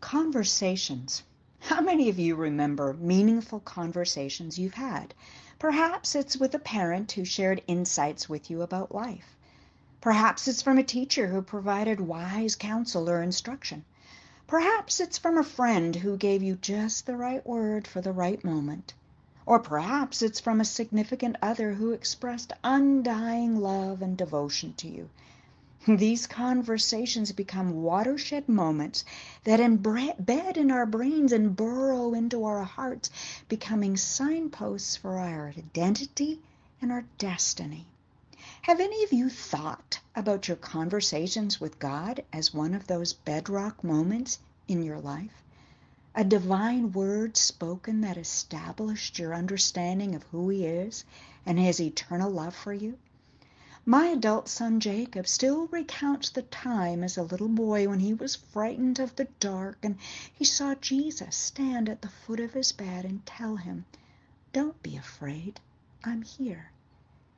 Conversations. How many of you remember meaningful conversations you've had? Perhaps it's with a parent who shared insights with you about life. Perhaps it's from a teacher who provided wise counsel or instruction. Perhaps it's from a friend who gave you just the right word for the right moment. Or perhaps it's from a significant other who expressed undying love and devotion to you. These conversations become watershed moments that embed in our brains and burrow into our hearts, becoming signposts for our identity and our destiny. Have any of you thought about your conversations with God as one of those bedrock moments in your life? A divine word spoken that established your understanding of who He is and His eternal love for you? My adult son Jacob still recounts the time as a little boy when he was frightened of the dark and he saw Jesus stand at the foot of his bed and tell him, Don't be afraid, I'm here.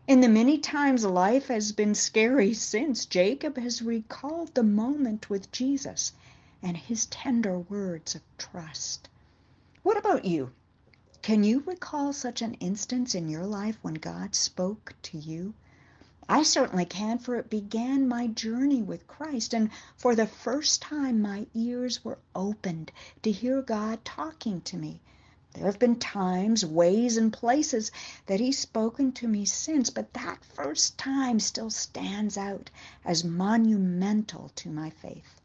In the many times life has been scary since, Jacob has recalled the moment with Jesus and his tender words of trust. What about you? Can you recall such an instance in your life when God spoke to you? I certainly can, for it began my journey with Christ, and for the first time my ears were opened to hear God talking to me. There have been times, ways, and places that He's spoken to me since, but that first time still stands out as monumental to my faith.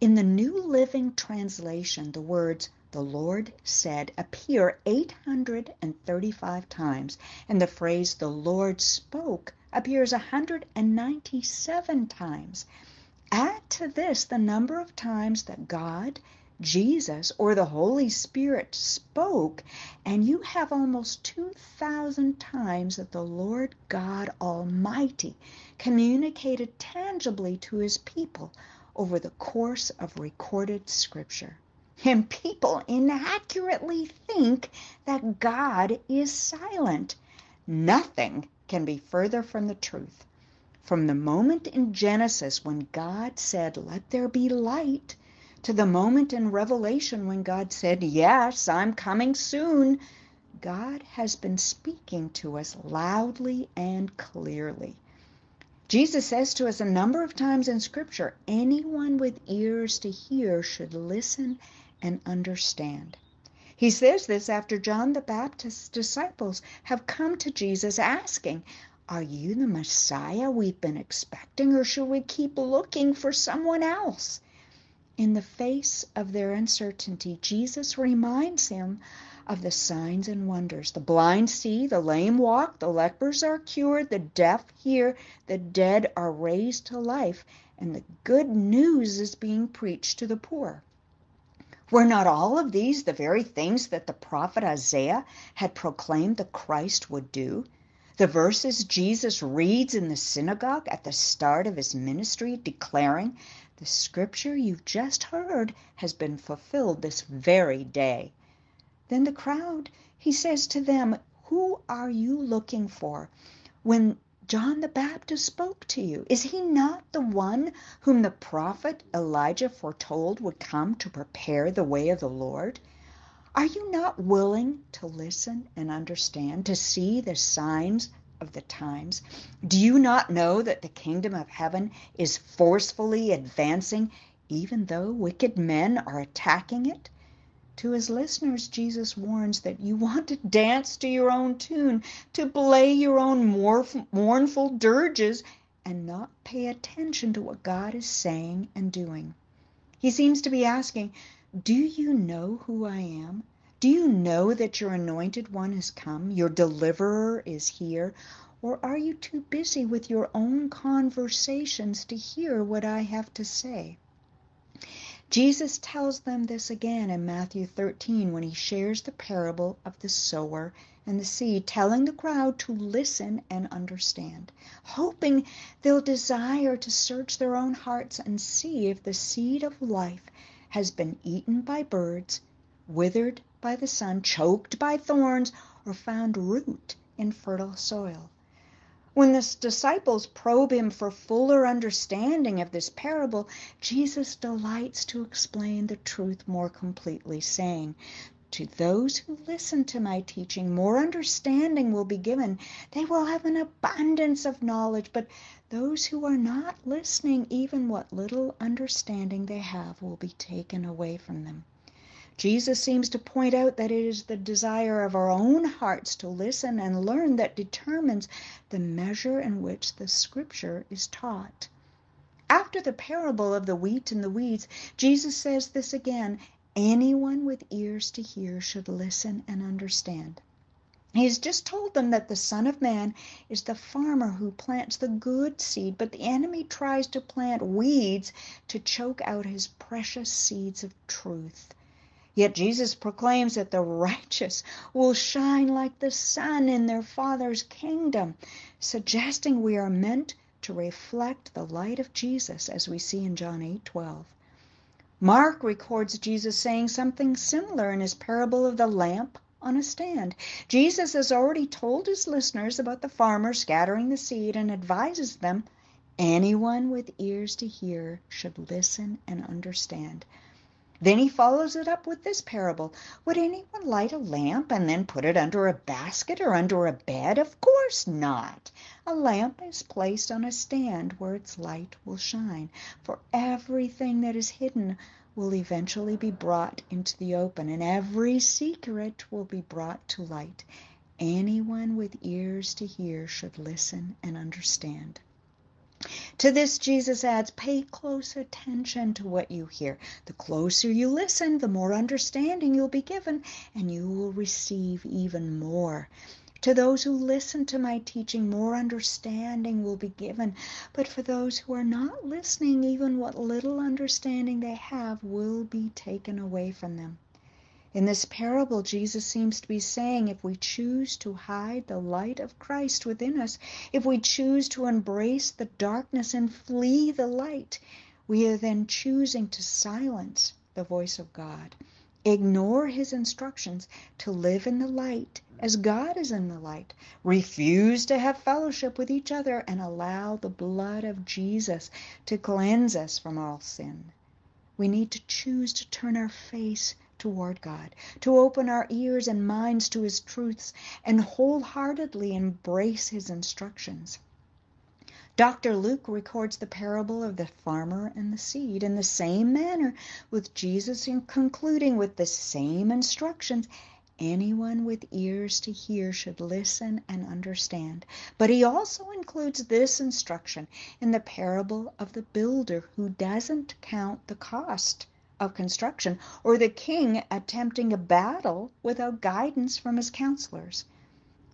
In the New Living Translation, the words the Lord said appear 835 times, and the phrase the Lord spoke appears 197 times. Add to this the number of times that God, Jesus, or the Holy Spirit spoke, and you have almost 2,000 times that the Lord God Almighty communicated tangibly to his people over the course of recorded scripture. And people inaccurately think that God is silent. Nothing can be further from the truth. From the moment in Genesis when God said, Let there be light, to the moment in Revelation when God said, Yes, I'm coming soon, God has been speaking to us loudly and clearly. Jesus says to us a number of times in Scripture anyone with ears to hear should listen and understand. He says this after John the Baptist's disciples have come to Jesus asking, Are you the Messiah we've been expecting, or should we keep looking for someone else? In the face of their uncertainty, Jesus reminds him of the signs and wonders. The blind see, the lame walk, the lepers are cured, the deaf hear, the dead are raised to life, and the good news is being preached to the poor. Were not all of these the very things that the prophet Isaiah had proclaimed the Christ would do? The verses Jesus reads in the synagogue at the start of his ministry declaring, The scripture you've just heard has been fulfilled this very day. Then the crowd, he says to them, Who are you looking for? When John the Baptist spoke to you? Is he not the one whom the prophet Elijah foretold would come to prepare the way of the Lord? Are you not willing to listen and understand, to see the signs of the times? Do you not know that the kingdom of heaven is forcefully advancing, even though wicked men are attacking it? To his listeners, Jesus warns that you want to dance to your own tune, to play your own mournful dirges, and not pay attention to what God is saying and doing. He seems to be asking, Do you know who I am? Do you know that your anointed one has come? Your deliverer is here? Or are you too busy with your own conversations to hear what I have to say? Jesus tells them this again in Matthew 13 when he shares the parable of the sower and the seed, telling the crowd to listen and understand, hoping they'll desire to search their own hearts and see if the seed of life has been eaten by birds, withered by the sun, choked by thorns, or found root in fertile soil. When the disciples probe him for fuller understanding of this parable, Jesus delights to explain the truth more completely, saying, to those who listen to my teaching, more understanding will be given. They will have an abundance of knowledge, but those who are not listening, even what little understanding they have will be taken away from them. Jesus seems to point out that it is the desire of our own hearts to listen and learn that determines the measure in which the scripture is taught. After the parable of the wheat and the weeds, Jesus says this again anyone with ears to hear should listen and understand. He has just told them that the Son of Man is the farmer who plants the good seed, but the enemy tries to plant weeds to choke out his precious seeds of truth. Yet Jesus proclaims that the righteous will shine like the sun in their Father's kingdom, suggesting we are meant to reflect the light of Jesus as we see in John 8:12. Mark records Jesus saying something similar in his parable of the lamp on a stand. Jesus has already told his listeners about the farmer scattering the seed and advises them anyone with ears to hear should listen and understand. Then he follows it up with this parable. Would anyone light a lamp and then put it under a basket or under a bed? Of course not. A lamp is placed on a stand where its light will shine, for everything that is hidden will eventually be brought into the open, and every secret will be brought to light. Anyone with ears to hear should listen and understand. To this, Jesus adds, pay close attention to what you hear. The closer you listen, the more understanding you'll be given, and you will receive even more. To those who listen to my teaching, more understanding will be given. But for those who are not listening, even what little understanding they have will be taken away from them. In this parable, Jesus seems to be saying if we choose to hide the light of Christ within us, if we choose to embrace the darkness and flee the light, we are then choosing to silence the voice of God, ignore his instructions to live in the light as God is in the light, refuse to have fellowship with each other, and allow the blood of Jesus to cleanse us from all sin. We need to choose to turn our face toward God, to open our ears and minds to His truths, and wholeheartedly embrace His instructions. Dr. Luke records the parable of the farmer and the seed in the same manner, with Jesus concluding with the same instructions. Anyone with ears to hear should listen and understand. But he also includes this instruction in the parable of the builder who doesn't count the cost of construction, or the king attempting a battle without guidance from his counselors.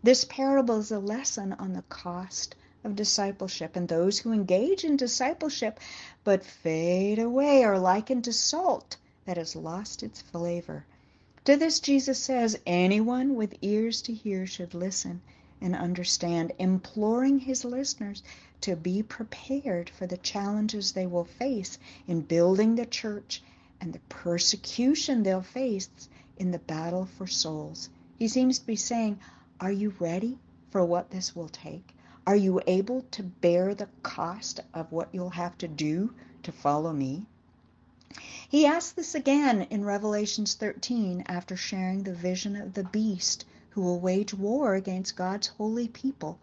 This parable is a lesson on the cost of discipleship, and those who engage in discipleship but fade away are likened to salt that has lost its flavor. To this, Jesus says, anyone with ears to hear should listen and understand, imploring his listeners to be prepared for the challenges they will face in building the church and the persecution they'll face in the battle for souls. He seems to be saying, Are you ready for what this will take? Are you able to bear the cost of what you'll have to do to follow me? He asks this again in Revelations 13 after sharing the vision of the beast who will wage war against God's holy people,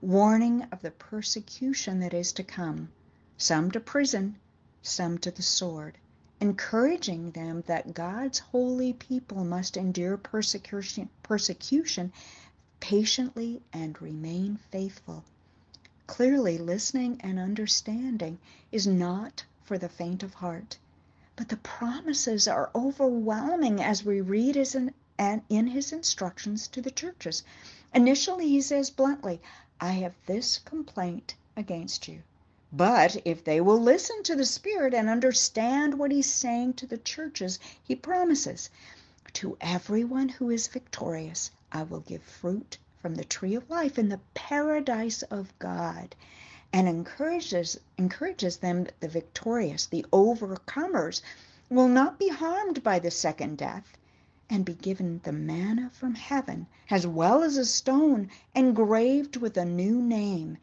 warning of the persecution that is to come, some to prison, some to the sword encouraging them that God's holy people must endure persecution, persecution patiently and remain faithful. Clearly, listening and understanding is not for the faint of heart. But the promises are overwhelming as we read his in, in his instructions to the churches. Initially, he says bluntly, I have this complaint against you. But if they will listen to the Spirit and understand what He's saying to the churches, He promises, To everyone who is victorious, I will give fruit from the tree of life in the paradise of God, and encourages, encourages them that the victorious, the overcomers, will not be harmed by the second death. and be given the manna from heaven, as well as a stone engraved with a new name,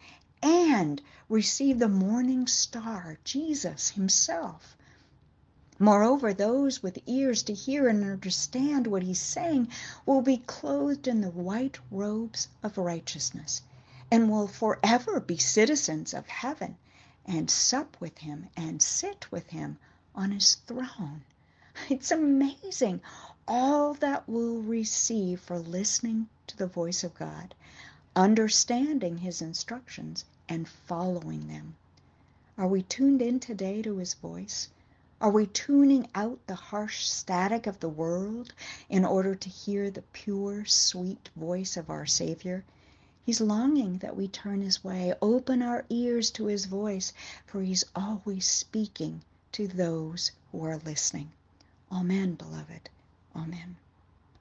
and receive the morning star, Jesus Himself. Moreover, those with ears to hear and understand what He's saying will be clothed in the white robes of righteousness and will forever be citizens of heaven and sup with Him and sit with Him on His throne. It's amazing all that we'll receive for listening to the voice of God, understanding His instructions, and following them. Are we tuned in today to His voice? Are we tuning out the harsh static of the world in order to hear the pure, sweet voice of our Savior? He's longing that we turn His way, open our ears to His voice, for He's always speaking to those who are listening. Amen, beloved. Amen.